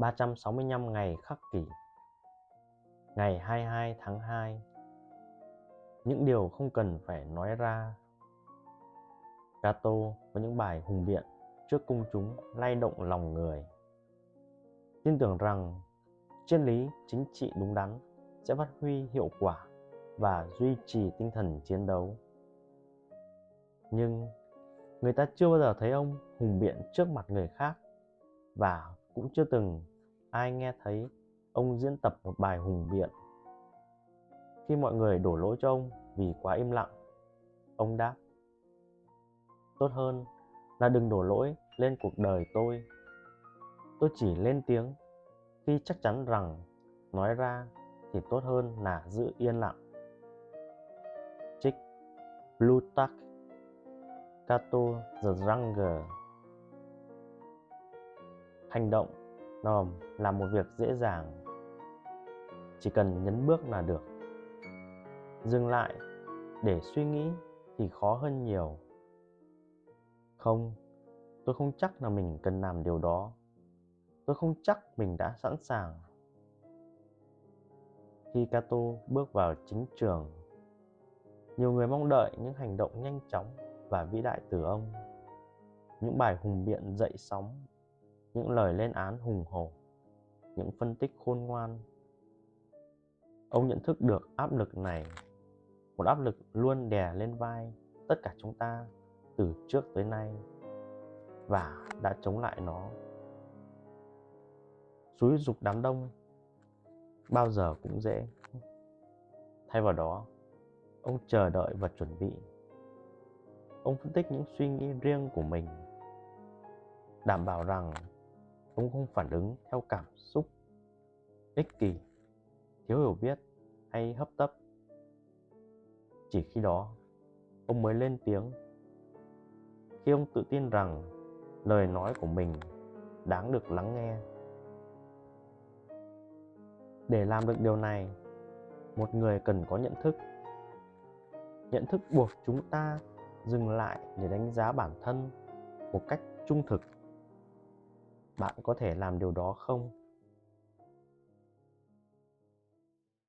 365 ngày khắc kỷ, Ngày 22 tháng 2 Những điều không cần phải nói ra. Cato có những bài hùng biện trước công chúng lay động lòng người. Tin tưởng rằng triết lý chính trị đúng đắn sẽ phát huy hiệu quả và duy trì tinh thần chiến đấu. Nhưng người ta chưa bao giờ thấy ông hùng biện trước mặt người khác và cũng chưa từng ai nghe thấy ông diễn tập một bài hùng biện. Khi mọi người đổ lỗi cho ông vì quá im lặng, ông đáp, tốt hơn là đừng đổ lỗi lên cuộc đời tôi. Tôi chỉ lên tiếng khi chắc chắn rằng nói ra thì tốt hơn là giữ yên lặng. Trích Plutarch Cato the Younger hành động nòm là một việc dễ dàng. Chỉ cần nhấn bước là được. Dừng lại để suy nghĩ thì khó hơn nhiều. Không, tôi không chắc là mình cần làm điều đó. Tôi không chắc mình đã sẵn sàng. Khi Kato bước vào chính trường. Nhiều người mong đợi những hành động nhanh chóng và vĩ đại từ ông. Những bài hùng biện dậy sóng những lời lên án hùng hổ, những phân tích khôn ngoan. Ông nhận thức được áp lực này, một áp lực luôn đè lên vai tất cả chúng ta từ trước tới nay và đã chống lại nó. Xúi dục đám đông bao giờ cũng dễ. Thay vào đó, ông chờ đợi và chuẩn bị. Ông phân tích những suy nghĩ riêng của mình, đảm bảo rằng cũng không phản ứng theo cảm xúc ích kỷ, thiếu hiểu biết hay hấp tấp. Chỉ khi đó, ông mới lên tiếng. Khi ông tự tin rằng lời nói của mình đáng được lắng nghe. Để làm được điều này, một người cần có nhận thức. Nhận thức buộc chúng ta dừng lại để đánh giá bản thân một cách trung thực bạn có thể làm điều đó không?